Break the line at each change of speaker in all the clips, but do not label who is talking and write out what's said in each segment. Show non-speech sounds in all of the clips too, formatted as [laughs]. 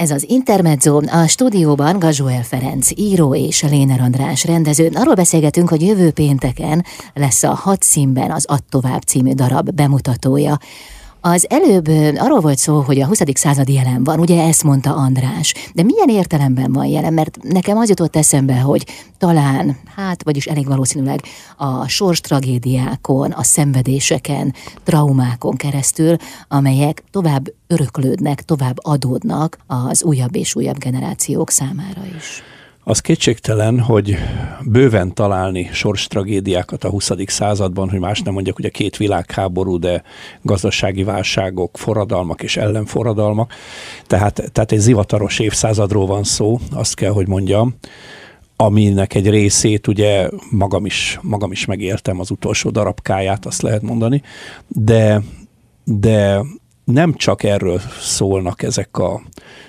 Ez az Intermezzo, a stúdióban Gazsuel Ferenc, író és Léner András rendező. Arról beszélgetünk, hogy jövő pénteken lesz a Hat színben az Add tovább című darab bemutatója. Az előbb arról volt szó, hogy a 20. század jelen van, ugye ezt mondta András, de milyen értelemben van jelen? Mert nekem az jutott eszembe, hogy talán, hát vagyis elég valószínűleg a sors tragédiákon, a szenvedéseken, traumákon keresztül, amelyek tovább öröklődnek, tovább adódnak az újabb és újabb generációk számára is.
Az kétségtelen, hogy bőven találni sors tragédiákat a 20. században, hogy más nem mondjak, hogy a két világháború, de gazdasági válságok, forradalmak és ellenforradalmak. Tehát, tehát egy zivataros évszázadról van szó, azt kell, hogy mondjam aminek egy részét ugye magam is, magam is megéltem az utolsó darabkáját, azt lehet mondani, de, de nem csak erről szólnak ezek a,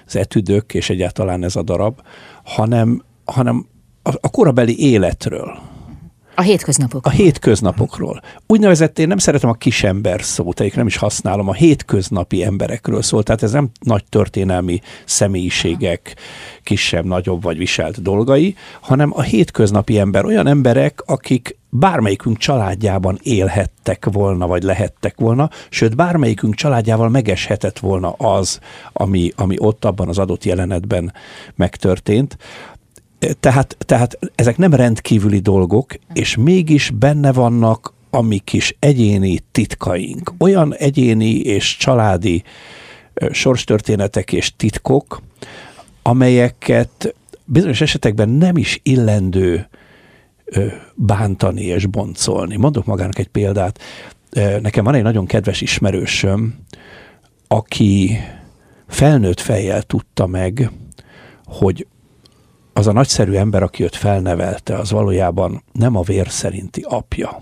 az etüdök, és egyáltalán ez a darab, hanem, hanem a, a korabeli életről.
A hétköznapokról.
A hétköznapokról. Úgynevezett, én nem szeretem a kisember szót, egyik nem is használom, a hétköznapi emberekről szól, tehát ez nem nagy történelmi személyiségek, kisebb, nagyobb vagy viselt dolgai, hanem a hétköznapi ember, olyan emberek, akik bármelyikünk családjában élhettek volna, vagy lehettek volna, sőt, bármelyikünk családjával megeshetett volna az, ami, ami ott abban az adott jelenetben megtörtént. Tehát, tehát ezek nem rendkívüli dolgok, és mégis benne vannak a mi kis egyéni titkaink. Olyan egyéni és családi sorstörténetek és titkok, amelyeket bizonyos esetekben nem is illendő bántani és boncolni. Mondok magának egy példát. Nekem van egy nagyon kedves ismerősöm, aki felnőtt fejjel tudta meg, hogy az a nagyszerű ember, aki őt felnevelte, az valójában nem a vér szerinti apja.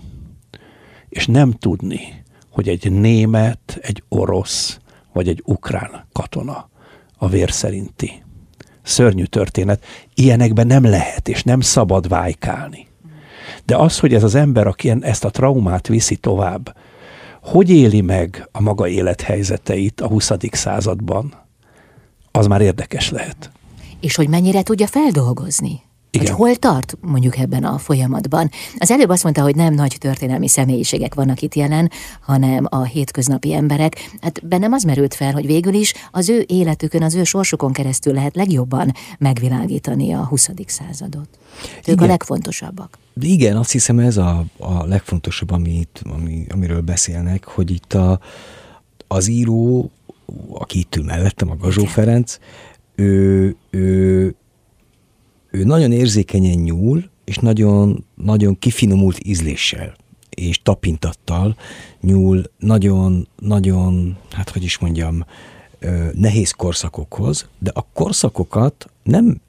És nem tudni, hogy egy német, egy orosz vagy egy ukrán katona a vér szerinti. Szörnyű történet. Ilyenekben nem lehet és nem szabad vájkálni. De az, hogy ez az ember, aki ezt a traumát viszi tovább, hogy éli meg a maga élethelyzeteit a 20. században, az már érdekes lehet.
És hogy mennyire tudja feldolgozni? Igen. Hogy hol tart mondjuk ebben a folyamatban? Az előbb azt mondta, hogy nem nagy történelmi személyiségek vannak itt jelen, hanem a hétköznapi emberek. Hát bennem az merült fel, hogy végül is az ő életükön, az ő sorsukon keresztül lehet legjobban megvilágítani a 20. századot. Ők Igen. a legfontosabbak.
Igen, azt hiszem ez a, a legfontosabb, amit, ami, amiről beszélnek, hogy itt a, az író, aki itt ül mellettem, a Gazsó Ferenc, ő, ő ő nagyon érzékenyen nyúl, és nagyon, nagyon kifinomult ízléssel és tapintattal nyúl nagyon, nagyon, hát hogy is mondjam, nehéz korszakokhoz, de a korszakokat nem,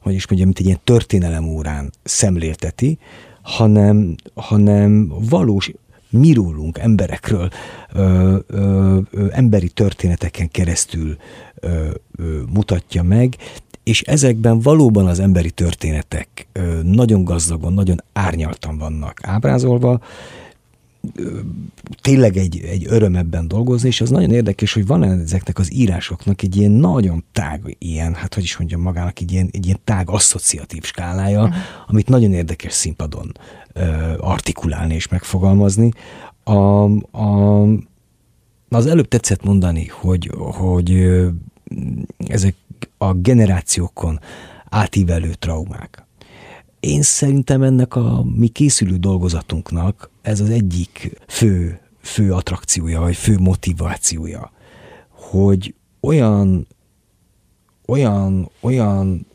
hogy is mondjam, mint egy ilyen történelem órán szemlélteti, hanem, hanem valós mi rólunk, emberekről, ö, ö, ö, emberi történeteken keresztül ö, ö, mutatja meg, és ezekben valóban az emberi történetek nagyon gazdagon, nagyon árnyaltan vannak ábrázolva, tényleg egy, egy öröm ebben dolgozni, és az nagyon érdekes, hogy van ezeknek az írásoknak egy ilyen nagyon tág, ilyen, hát hogy is mondjam magának, egy ilyen, egy ilyen tág asszociatív skálája, uh-huh. amit nagyon érdekes színpadon ö, artikulálni és megfogalmazni. A, a, az előbb tetszett mondani, hogy, hogy ezek a generációkon átívelő traumák. Én szerintem ennek a mi készülő dolgozatunknak ez az egyik fő, fő attrakciója, vagy fő motivációja, hogy olyan, olyan, olyan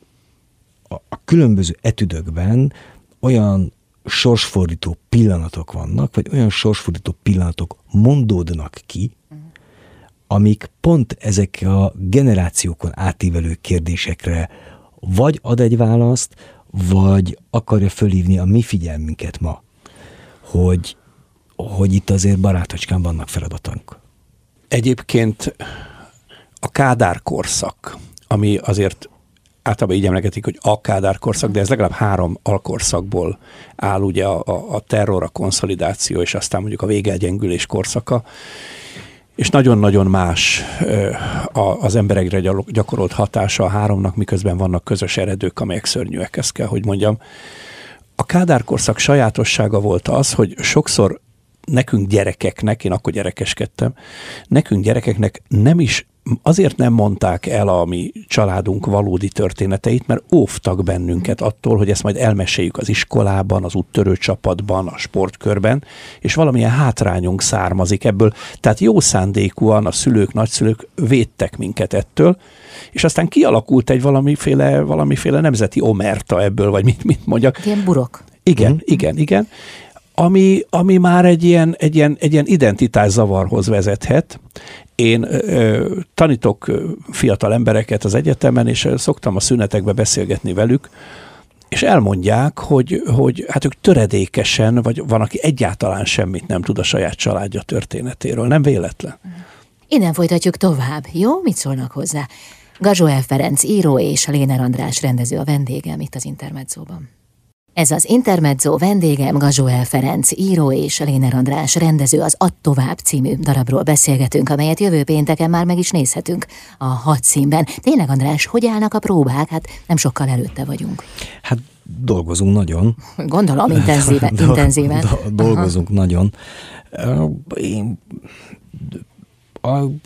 a, a különböző etüdökben olyan sorsfordító pillanatok vannak, vagy olyan sorsfordító pillanatok mondódnak ki, amik pont ezek a generációkon átívelő kérdésekre vagy ad egy választ, vagy akarja fölhívni a mi figyelmünket ma, hogy, hogy itt azért barátocskán vannak feladatunk.
Egyébként a Kádár korszak, ami azért általában így emlegetik, hogy a Kádár korszak, de ez legalább három alkorszakból áll, ugye a, a, terror, a konszolidáció, és aztán mondjuk a végelgyengülés korszaka és nagyon-nagyon más az emberekre gyakorolt hatása a háromnak, miközben vannak közös eredők, amelyek szörnyűek, ezt kell, hogy mondjam. A Kádár korszak sajátossága volt az, hogy sokszor nekünk gyerekeknek, én akkor gyerekeskedtem, nekünk gyerekeknek nem is azért nem mondták el a mi családunk valódi történeteit, mert óvtak bennünket attól, hogy ezt majd elmeséljük az iskolában, az úttörő csapatban, a sportkörben, és valamilyen hátrányunk származik ebből. Tehát jó szándékúan a szülők, nagyszülők védtek minket ettől, és aztán kialakult egy valamiféle, valamiféle nemzeti omerta ebből, vagy mit, mit mondjak.
Ilyen burok.
Igen, mm. igen, igen ami, ami már egy ilyen, egy ilyen, egy ilyen identitászavarhoz vezethet. Én ö, tanítok fiatal embereket az egyetemen, és szoktam a szünetekbe beszélgetni velük, és elmondják, hogy, hogy hát ők töredékesen, vagy van, aki egyáltalán semmit nem tud a saját családja történetéről. Nem véletlen.
Innen folytatjuk tovább, jó? Mit szólnak hozzá? Gazsóel Ferenc író és Léner András rendező a vendégem itt az Intermedzóban. Ez az Intermezzo vendégem Gazsóel Ferenc, író és Léner András rendező az Add tovább című darabról beszélgetünk, amelyet jövő pénteken már meg is nézhetünk a hat színben. Tényleg András, hogy állnak a próbák? Hát nem sokkal előtte vagyunk.
Hát dolgozunk nagyon.
Gondolom, [laughs] intenzíven. do, intenzíven.
Do, dolgozunk Aha. nagyon. Én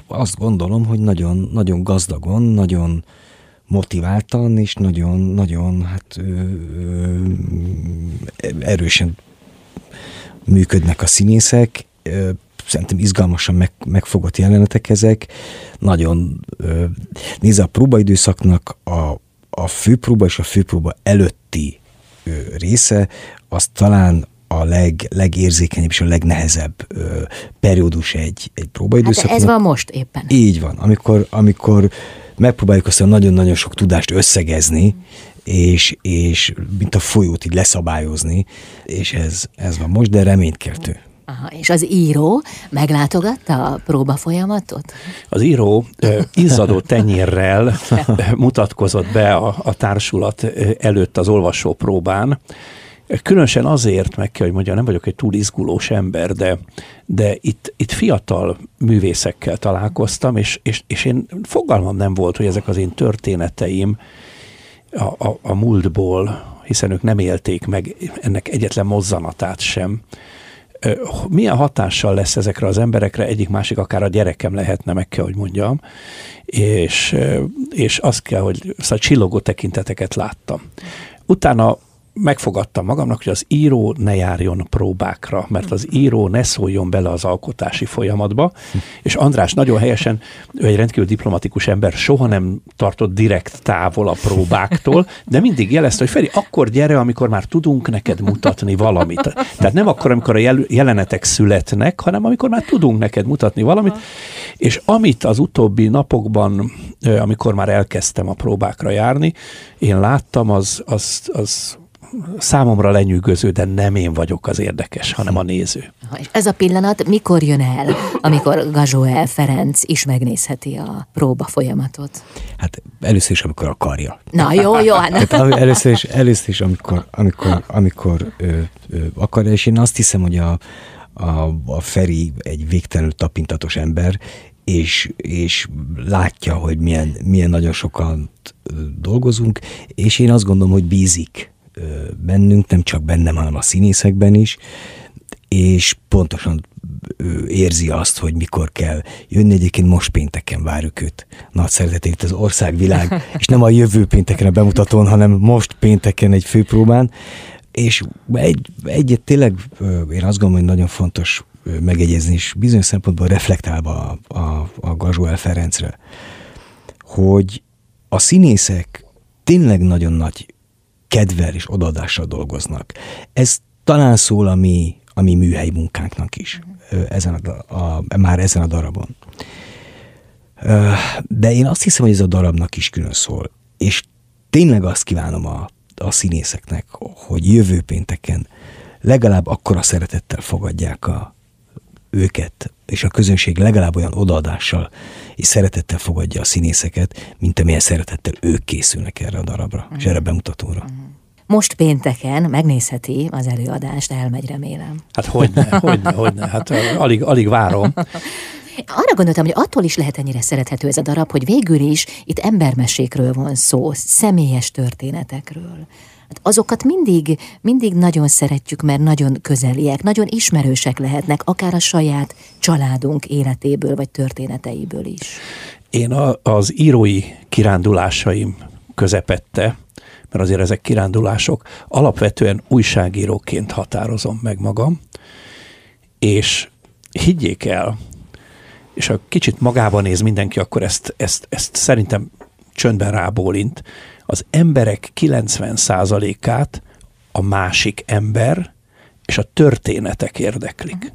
azt gondolom, hogy nagyon, nagyon gazdagon, nagyon motiváltan és nagyon-nagyon hát, erősen működnek a színészek, szerintem izgalmasan meg, megfogott jelenetek ezek. Nagyon nézze a próbaidőszaknak a, a főpróba és a főpróba előtti része, az talán a leg, legérzékenyebb és a legnehezebb ö, periódus egy, egy próbaidőszaknak. Hát
ez van most éppen.
Így van. Amikor, amikor megpróbáljuk azt a nagyon-nagyon sok tudást összegezni, és, és mint a folyót így leszabályozni, és ez, ez van most, de reménykeltő.
Aha, és az író meglátogatta a próba folyamatot?
Az író izzadó tenyérrel [laughs] mutatkozott be a, a társulat előtt az olvasó próbán, Különösen azért, meg kell, hogy mondjam, nem vagyok egy túl izgulós ember, de, de itt, itt fiatal művészekkel találkoztam, és, és, és én fogalmam nem volt, hogy ezek az én történeteim a, a, a múltból, hiszen ők nem élték meg ennek egyetlen mozzanatát sem, milyen hatással lesz ezekre az emberekre, egyik másik akár a gyerekem lehetne, meg kell, hogy mondjam, és, és azt kell, hogy szóval csillogó tekinteteket láttam. Utána megfogadtam magamnak, hogy az író ne járjon próbákra, mert az író ne szóljon bele az alkotási folyamatba, és András nagyon helyesen, ő egy rendkívül diplomatikus ember, soha nem tartott direkt távol a próbáktól, de mindig jelezte, hogy Feri, akkor gyere, amikor már tudunk neked mutatni valamit. Tehát nem akkor, amikor a jelenetek születnek, hanem amikor már tudunk neked mutatni valamit, és amit az utóbbi napokban, amikor már elkezdtem a próbákra járni, én láttam, az, az, az számomra lenyűgöző, de nem én vagyok az érdekes, hanem a néző.
És ez a pillanat mikor jön el, amikor Gazsóel Ferenc is megnézheti a próba folyamatot?
Hát először is, amikor akarja.
Na jó, jó. Hát
először is, először is amikor, amikor, amikor ö, ö, akarja, és én azt hiszem, hogy a, a, a Feri egy végtelenül tapintatos ember, és, és látja, hogy milyen, milyen nagyon sokan dolgozunk, és én azt gondolom, hogy bízik bennünk, nem csak bennem, hanem a színészekben is, és pontosan érzi azt, hogy mikor kell jönni. Egyébként most pénteken várjuk őt. Nagy szeretetét az országvilág, [laughs] és nem a jövő pénteken a bemutatón, hanem most pénteken egy főpróbán. És egy, egyet tényleg én azt gondolom, hogy nagyon fontos megegyezni, és bizonyos szempontból reflektálva a, a, a Gazsóel Ferencre, hogy a színészek tényleg nagyon nagy kedvel és odaadással dolgoznak. Ez talán szól a mi, a mi műhelyi munkánknak is, ezen a, a, már ezen a darabon. De én azt hiszem, hogy ez a darabnak is külön szól. És tényleg azt kívánom a, a színészeknek, hogy jövő pénteken legalább akkora szeretettel fogadják a, őket, és a közönség legalább olyan odaadással és szeretettel fogadja a színészeket, mint amilyen szeretettel ők készülnek erre a darabra, uh-huh. és erre a bemutatóra. Uh-huh.
Most pénteken megnézheti az előadást, elmegy remélem.
Hát hogyne, [laughs] hogyne, hogyne, hát alig, alig várom. [laughs]
Arra gondoltam, hogy attól is lehet ennyire szerethető ez a darab, hogy végül is itt embermesékről van szó, személyes történetekről. Hát azokat mindig, mindig nagyon szeretjük, mert nagyon közeliek, nagyon ismerősek lehetnek, akár a saját családunk életéből vagy történeteiből is.
Én a, az írói kirándulásaim közepette, mert azért ezek kirándulások, alapvetően újságíróként határozom meg magam, és higgyék el, és ha kicsit magában néz mindenki, akkor ezt, ezt, ezt szerintem csöndben rábólint, az emberek 90%-át a másik ember és a történetek érdeklik.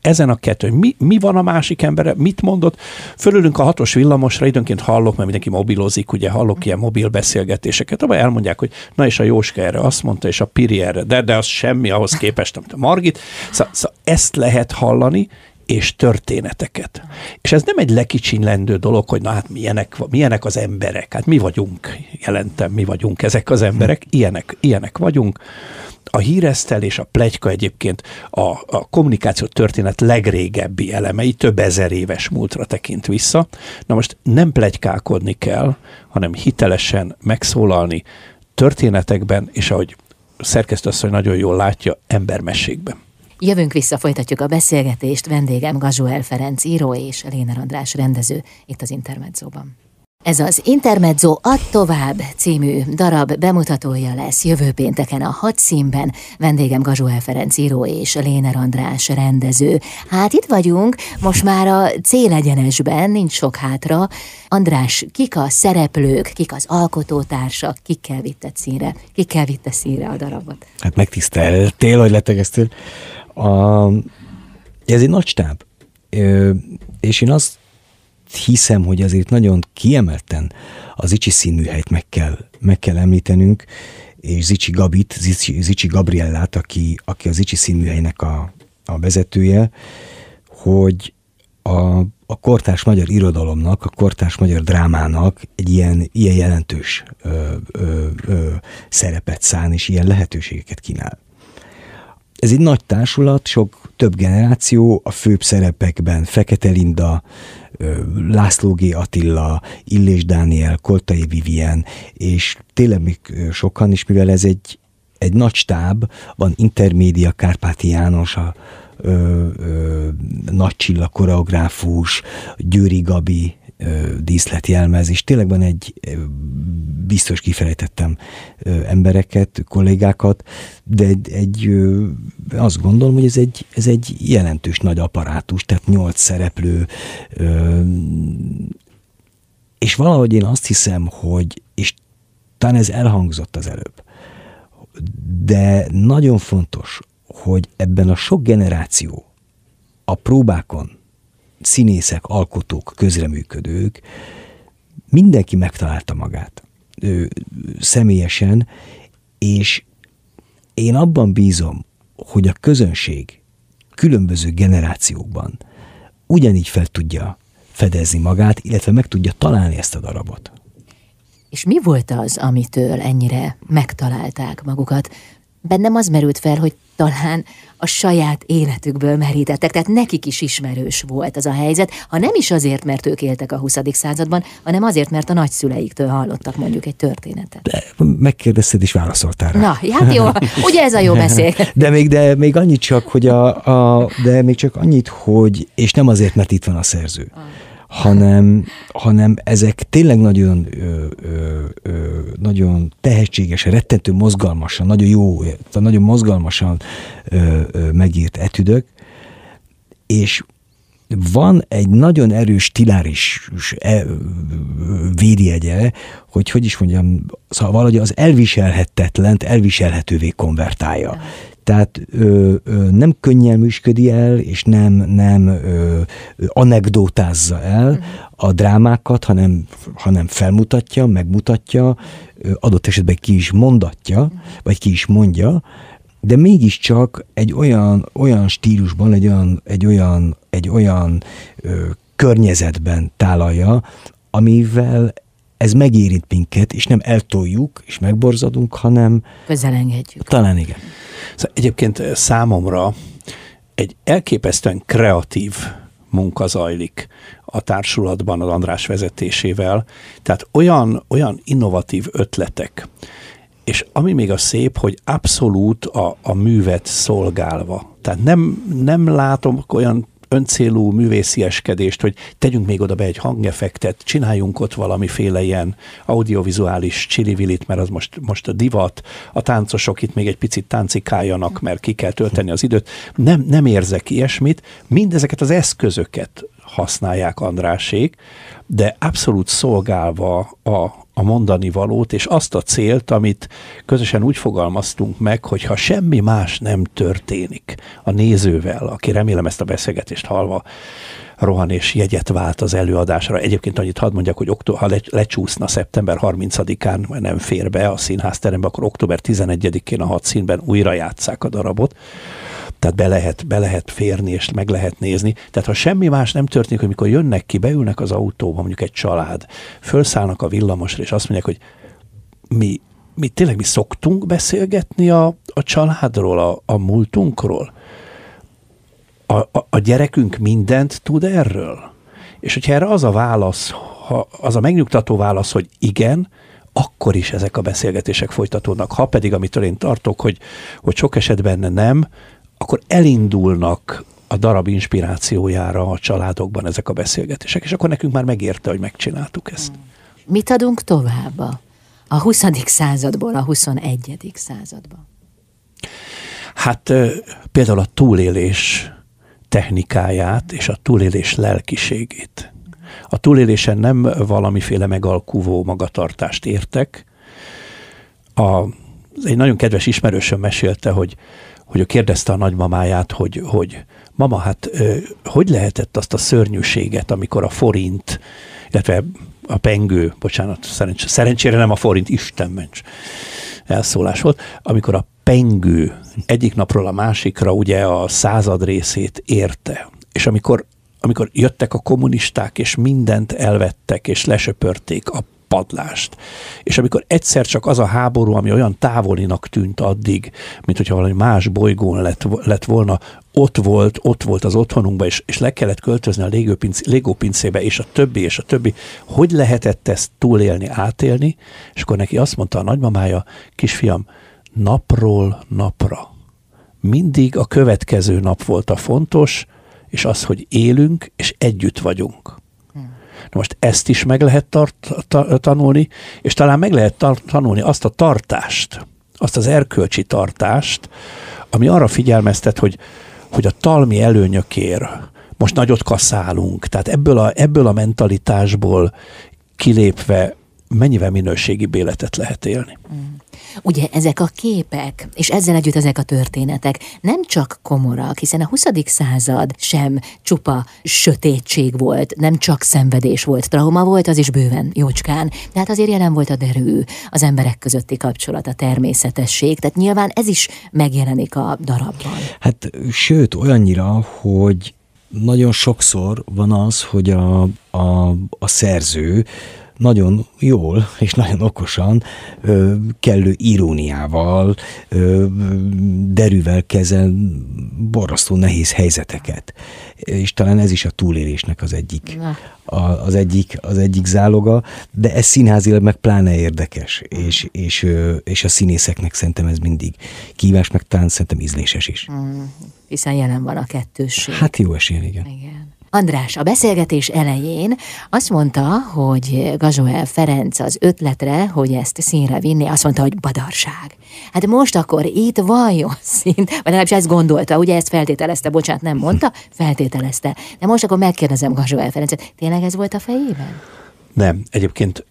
Ezen a kettő, mi, mi van a másik embere, mit mondott? Fölülünk a hatos villamosra, időnként hallok, mert mindenki mobilozik, ugye hallok ilyen mobil beszélgetéseket, abban elmondják, hogy na és a Jóska erre azt mondta, és a Piri erre, de, de az semmi ahhoz képest, amit a Margit. Szóval, szóval ezt lehet hallani, és történeteket. És ez nem egy lekicsinlendő dolog, hogy na hát milyenek, milyenek az emberek, hát mi vagyunk, jelentem, mi vagyunk ezek az emberek, ilyenek, ilyenek vagyunk. A híresztelés, a plegyka egyébként a, a kommunikáció történet legrégebbi elemei, több ezer éves múltra tekint vissza. Na most nem plegykálkodni kell, hanem hitelesen megszólalni történetekben, és ahogy szerkesztőasszony nagyon jól látja, embermességben.
Jövünk vissza, folytatjuk a beszélgetést. Vendégem Gazsuel Ferenc író és Léner András rendező itt az Intermedzóban. Ez az Intermezzo Add Tovább című darab bemutatója lesz jövő pénteken a hat színben. Vendégem Gazsuel Ferenc író és Léner András rendező. Hát itt vagyunk, most már a célegyenesben, nincs sok hátra. András, kik a szereplők, kik az alkotótársak, kikkel vitted színre, kikkel vitte színre a darabot?
Hát megtiszteltél, hogy letegeztél. A, ez egy nagy stáb, és én azt hiszem, hogy azért nagyon kiemelten az Icsi színműhelyt meg kell, meg kell említenünk, és Zicsi Gabit, Zicsi, Zicsi Gabriellát, aki, aki az Icsi színműhelynek a, a vezetője, hogy a, a kortárs magyar irodalomnak, a kortárs magyar drámának egy ilyen, ilyen jelentős ö, ö, ö, szerepet szán, és ilyen lehetőségeket kínál ez egy nagy társulat, sok több generáció, a főbb szerepekben Fekete Linda, László G. Attila, Illés Dániel, Koltai Vivien, és tényleg még sokan is, mivel ez egy, egy nagy stáb, van Intermédia, Kárpáti János, a ö, ö, Nagy Csilla koreográfus, Győri Gabi, díszletjelmez, és tényleg van egy, biztos kifelejtettem embereket, kollégákat, de egy, egy azt gondolom, hogy ez egy, ez egy jelentős nagy apparátus, tehát nyolc szereplő, és valahogy én azt hiszem, hogy, és talán ez elhangzott az előbb, de nagyon fontos, hogy ebben a sok generáció a próbákon, színészek, alkotók, közreműködők, mindenki megtalálta magát ő, személyesen, és én abban bízom, hogy a közönség különböző generációkban ugyanígy fel tudja fedezni magát, illetve meg tudja találni ezt a darabot.
És mi volt az, amitől ennyire megtalálták magukat? Bennem az merült fel, hogy talán a saját életükből merítettek, tehát nekik is ismerős volt az a helyzet, ha nem is azért, mert ők éltek a 20. században, hanem azért, mert a nagyszüleiktől hallottak mondjuk egy történetet.
De megkérdezted és válaszoltál rá.
Na, hát jó, ugye ez a jó beszél. [laughs]
De még, de még annyit csak, hogy a, a, de még csak annyit, hogy, és nem azért, mert itt van a szerző. Ah hanem, hanem ezek tényleg nagyon, ö, ö, ö, nagyon tehetségesen, rettentő mozgalmasan, nagyon jó, nagyon mozgalmasan ö, ö, megírt etüdök, és van egy nagyon erős stiláris e, védjegye, hogy hogy is mondjam, szóval valahogy az elviselhetetlent elviselhetővé konvertálja. Tehát ö, ö, nem könnyen műsködi el, és nem, nem ö, anekdótázza el uh-huh. a drámákat, hanem, hanem felmutatja, megmutatja, ö, adott esetben ki is mondatja, uh-huh. vagy ki is mondja, de mégiscsak egy olyan, olyan stílusban, egy olyan, egy olyan, egy olyan ö, környezetben tálalja, amivel ez megérint minket, és nem eltoljuk, és megborzadunk, hanem...
Közelengedjük.
Talán igen.
Szóval egyébként számomra egy elképesztően kreatív munka zajlik a társulatban az András vezetésével. Tehát olyan, olyan innovatív ötletek, és ami még a szép, hogy abszolút a, a művet szolgálva. Tehát nem, nem látom olyan öncélú művészieskedést, hogy tegyünk még oda be egy hangeffektet, csináljunk ott valamiféle ilyen audiovizuális csilivilit, mert az most, most a divat, a táncosok itt még egy picit táncikáljanak, mert ki kell tölteni az időt. Nem, nem érzek ilyesmit, mindezeket az eszközöket használják Andrásék, de abszolút szolgálva a, a mondani valót, és azt a célt, amit közösen úgy fogalmaztunk meg, hogy ha semmi más nem történik a nézővel, aki remélem ezt a beszélgetést halva rohan és jegyet vált az előadásra. Egyébként annyit hadd mondjak, hogy októ, ha lecsúszna szeptember 30-án, nem fér be a színházterembe, akkor október 11-én a hat színben újra játszák a darabot tehát be lehet, be lehet férni, és meg lehet nézni. Tehát ha semmi más nem történik, hogy mikor jönnek ki, beülnek az autóba, mondjuk egy család, felszállnak a villamosra, és azt mondják, hogy mi, mi tényleg mi szoktunk beszélgetni a, a családról, a, a múltunkról? A, a, a gyerekünk mindent tud erről? És hogyha erre az a válasz, ha az a megnyugtató válasz, hogy igen, akkor is ezek a beszélgetések folytatódnak. Ha pedig, amitől én tartok, hogy, hogy sok esetben nem, akkor elindulnak a darab inspirációjára a családokban ezek a beszélgetések, és akkor nekünk már megérte, hogy megcsináltuk ezt. Hmm.
Mit adunk tovább a 20. századból a 21. századba?
Hát például a túlélés technikáját és a túlélés lelkiségét. A túlélésen nem valamiféle megalkuvó magatartást értek. A, egy nagyon kedves ismerősöm mesélte, hogy hogy ő kérdezte a nagymamáját, hogy, hogy mama, hát hogy lehetett azt a szörnyűséget, amikor a forint, illetve a pengő, bocsánat, szerencs, szerencsére nem a forint, Isten ments, elszólás volt, amikor a pengő egyik napról a másikra ugye a század részét érte, és amikor amikor jöttek a kommunisták, és mindent elvettek, és lesöpörték a padlást. És amikor egyszer csak az a háború, ami olyan távolinak tűnt addig, mint hogyha valami más bolygón lett, lett volna, ott volt, ott volt az otthonunkban, és, és le kellett költözni a légópincébe, és a többi, és a többi. Hogy lehetett ezt túlélni, átélni? És akkor neki azt mondta a nagymamája, kisfiam, napról napra. Mindig a következő nap volt a fontos, és az, hogy élünk, és együtt vagyunk. Na most ezt is meg lehet tart, ta, tanulni, és talán meg lehet tar- tanulni azt a tartást, azt az erkölcsi tartást, ami arra figyelmeztet, hogy, hogy a talmi előnyökér most nagyot kaszálunk. Tehát ebből a, ebből a mentalitásból kilépve mennyivel minőségi életet lehet élni. Mm.
Ugye ezek a képek, és ezzel együtt ezek a történetek nem csak komorak, hiszen a 20. század sem csupa sötétség volt, nem csak szenvedés volt, trauma volt, az is bőven jócskán. De hát azért jelen volt a derű, az emberek közötti kapcsolat, a természetesség, tehát nyilván ez is megjelenik a darabban.
Hát sőt, olyannyira, hogy nagyon sokszor van az, hogy a, a, a szerző nagyon jól és nagyon okosan, kellő iróniával, derűvel kezel borrasztó nehéz helyzeteket. És talán ez is a túlélésnek az egyik, a, az egyik, az egyik záloga, de ez színházilag meg pláne érdekes, és, és, és a színészeknek szerintem ez mindig kívás, meg talán szerintem ízléses is. Mm,
hiszen jelen van a kettősség.
Hát jó esélyen, igen.
igen. András a beszélgetés elején azt mondta, hogy Gazsoel Ferenc az ötletre, hogy ezt színre vinni, azt mondta, hogy badarság. Hát most akkor itt jó szín, vagy legalábbis ezt gondolta, ugye ezt feltételezte, bocsánat, nem mondta, feltételezte. De most akkor megkérdezem Gazsoel Ferencet, tényleg ez volt a fejében?
Nem, egyébként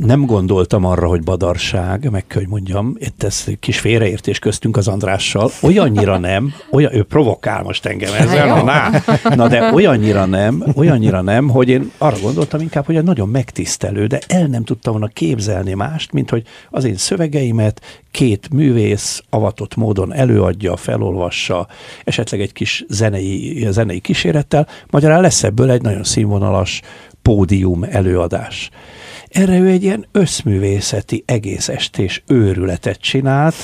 nem gondoltam arra, hogy badarság, meg hogy mondjam, itt ez kis félreértés köztünk az Andrással, olyannyira nem, olyan, ő provokál most engem ezzel, na, na de olyannyira nem, olyannyira nem, hogy én arra gondoltam inkább, hogy egy nagyon megtisztelő, de el nem tudtam volna képzelni mást, mint hogy az én szövegeimet két művész avatott módon előadja, felolvassa, esetleg egy kis zenei, zenei kísérettel, magyarán lesz ebből egy nagyon színvonalas pódium előadás Erre ő egy ilyen összművészeti egész estés őrületet csinált,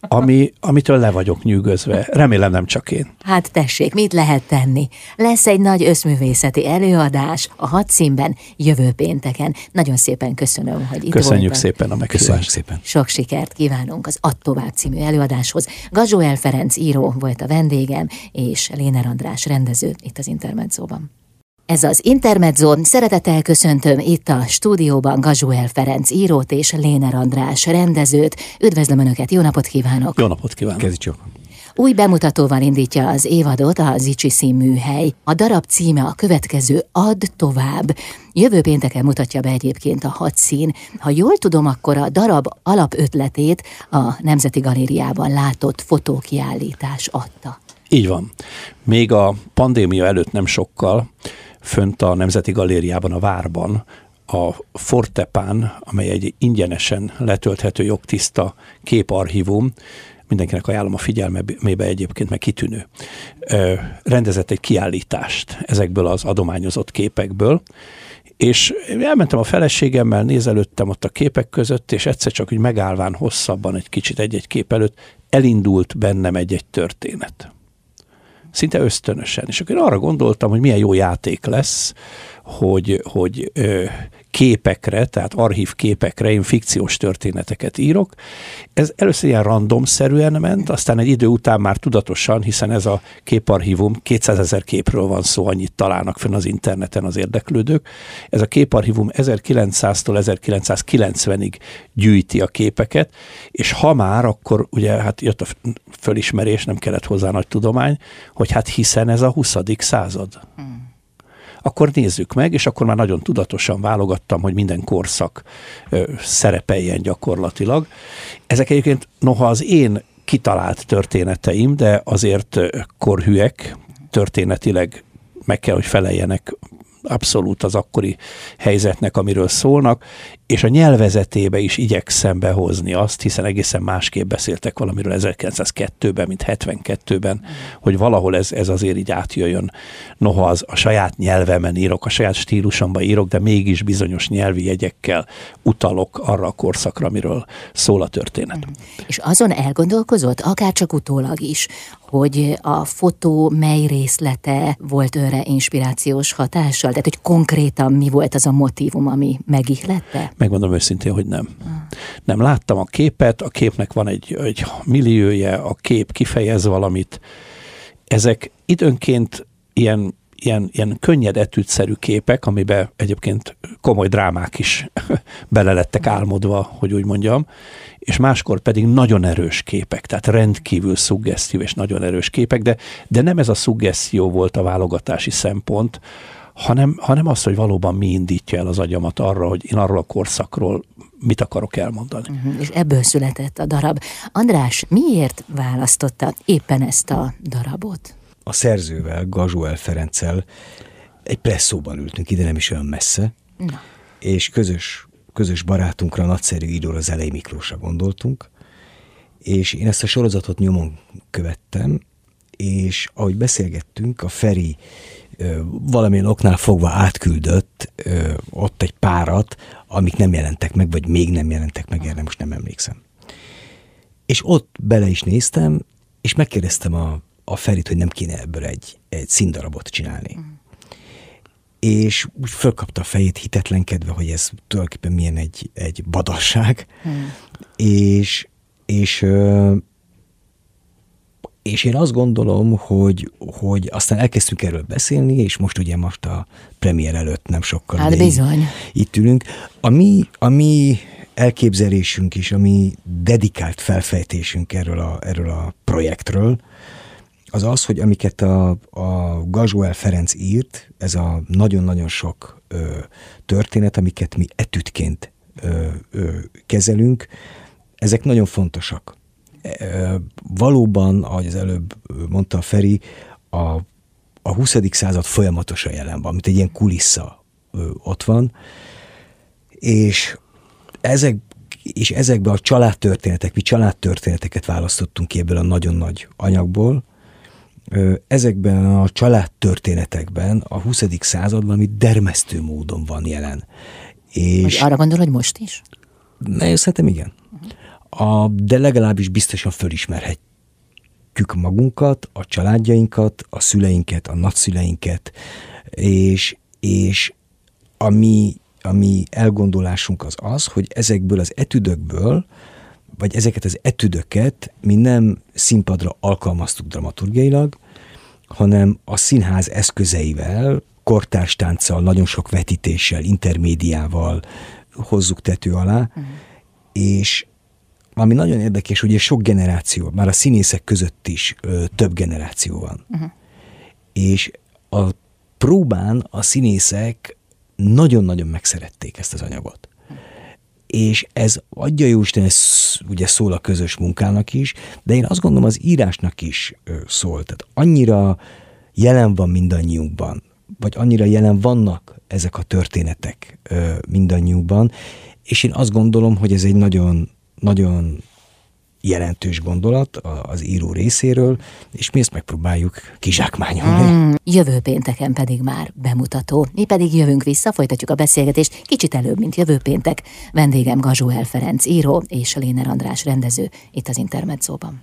ami, amitől le vagyok nyűgözve. Remélem nem csak én.
Hát tessék, mit lehet tenni? Lesz egy nagy összművészeti előadás a hadszínben jövő pénteken. Nagyon szépen köszönöm, hogy itt
Köszönjük
voltak.
szépen a meghívást.
Köszönjük szépen.
Sok sikert kívánunk az Add tovább című előadáshoz. Gazsóel Ferenc író volt a vendégem, és Léner András rendező itt az Intermedzóban. Ez az Intermezzo. Szeretettel köszöntöm itt a stúdióban Gazsóel Ferenc írót és Léner András rendezőt. Üdvözlöm Önöket, jó napot kívánok!
Jó napot kívánok!
Kezdj csak.
Új bemutatóval indítja az évadot a Zicsi színműhely. A darab címe a következő Add tovább. Jövő pénteken mutatja be egyébként a hadszín. Ha jól tudom, akkor a darab alapötletét a Nemzeti Galériában látott fotókiállítás adta.
Így van. Még a pandémia előtt nem sokkal fönt a Nemzeti Galériában, a Várban a Fortepán, amely egy ingyenesen letölthető jogtiszta képarchívum, mindenkinek ajánlom a figyelmébe egyébként, meg kitűnő, rendezett egy kiállítást ezekből az adományozott képekből, és elmentem a feleségemmel, nézelődtem ott a képek között, és egyszer csak úgy megállván hosszabban egy kicsit egy-egy kép előtt elindult bennem egy-egy történet. Szinte ösztönösen. És akkor én arra gondoltam, hogy milyen jó játék lesz, hogy, hogy képekre, tehát archív képekre én fikciós történeteket írok. Ez először ilyen randomszerűen ment, aztán egy idő után már tudatosan, hiszen ez a képarchívum, 200 ezer képről van szó, annyit találnak fenn az interneten az érdeklődők. Ez a képarchívum 1900-tól 1990-ig gyűjti a képeket, és ha már, akkor ugye hát jött a fölismerés, nem kellett hozzá nagy tudomány, hogy hát hiszen ez a 20. század. Hmm akkor nézzük meg, és akkor már nagyon tudatosan válogattam, hogy minden korszak ö, szerepeljen gyakorlatilag. Ezek egyébként, noha az én kitalált történeteim, de azért korhűek, történetileg meg kell, hogy feleljenek abszolút az akkori helyzetnek, amiről szólnak, és a nyelvezetébe is igyekszem behozni azt, hiszen egészen másképp beszéltek valamiről 1902-ben, mint 72-ben, hogy valahol ez, ez azért így átjöjjön. Noha az a saját nyelvemen írok, a saját stílusomban írok, de mégis bizonyos nyelvi jegyekkel utalok arra a korszakra, amiről szól a történet.
És azon elgondolkozott, akár csak utólag is, hogy a fotó mely részlete volt őre inspirációs hatással? Tehát, hogy konkrétan mi volt az a motivum, ami megihlette?
Megmondom őszintén, hogy nem. Nem láttam a képet, a képnek van egy, egy milliója, a kép kifejez valamit. Ezek időnként ilyen ilyen, ilyen könnyed etűtszerű képek, amiben egyébként komoly drámák is [laughs] bele lettek álmodva, hogy úgy mondjam, és máskor pedig nagyon erős képek, tehát rendkívül szuggesztív és nagyon erős képek, de, de nem ez a szuggesztió volt a válogatási szempont, hanem, hanem az, hogy valóban mi indítja el az agyamat arra, hogy én arról a korszakról mit akarok elmondani.
Uh-huh, és ebből született a darab. András, miért választotta éppen ezt a darabot?
A szerzővel, Gazsuel Ferenccel egy presszóban ültünk, ide nem is olyan messze, Na. és közös, közös barátunkra, nagyszerű íróra, az Elej Miklósra gondoltunk, és én ezt a sorozatot nyomon követtem, és ahogy beszélgettünk, a Feri valamilyen oknál fogva átküldött ott egy párat, amik nem jelentek meg, vagy még nem jelentek meg, erre most nem emlékszem. És ott bele is néztem, és megkérdeztem a, a Ferit, hogy nem kéne ebből egy, egy színdarabot csinálni. Mm. És úgy fölkapta a fejét hitetlenkedve, hogy ez tulajdonképpen milyen egy, egy badasság, mm. és, és és én azt gondolom, hogy, hogy aztán elkezdtünk erről beszélni, és most ugye most a premier előtt nem sokkal.
Hát bizony.
Itt ülünk. A mi, a mi elképzelésünk és a mi dedikált felfejtésünk erről a, erről a projektről, az az, hogy amiket a, a Gazsuel Ferenc írt, ez a nagyon-nagyon sok ö, történet, amiket mi etütként ö, ö, kezelünk, ezek nagyon fontosak valóban, ahogy az előbb mondta a Feri, a, a 20. század folyamatosan jelen van, mint egy ilyen kulissza ott van, és ezek és ezekben a családtörténetek, mi családtörténeteket választottunk ki ebből a nagyon nagy anyagból, ezekben a családtörténetekben a 20. században, ami dermesztő módon van jelen.
És hogy arra gondol, hogy most is?
Ne, szerintem igen. A, de legalábbis biztosan fölismerhetjük magunkat, a családjainkat, a szüleinket, a nagyszüleinket, és, és ami, ami elgondolásunk az az, hogy ezekből az etüdökből, vagy ezeket az etüdöket mi nem színpadra alkalmaztuk dramaturgiailag, hanem a színház eszközeivel, kortárs tánccal, nagyon sok vetítéssel, intermédiával hozzuk tető alá, uh-huh. és ami nagyon érdekes, ugye sok generáció, már a színészek között is ö, több generáció van. Uh-huh. És a próbán a színészek nagyon-nagyon megszerették ezt az anyagot. És ez adja jó Isten, ez ugye szól a közös munkának is, de én azt gondolom az írásnak is szól. Tehát annyira jelen van mindannyiunkban, vagy annyira jelen vannak ezek a történetek mindannyiunkban, és én azt gondolom, hogy ez egy nagyon, nagyon jelentős gondolat az író részéről, és mi ezt megpróbáljuk kizsákmányolni. Mm,
jövő pénteken pedig már bemutató. Mi pedig jövünk vissza, folytatjuk a beszélgetést kicsit előbb, mint jövő péntek. Vendégem Gazsó Ferenc író és Léner András rendező itt az Intermedzóban.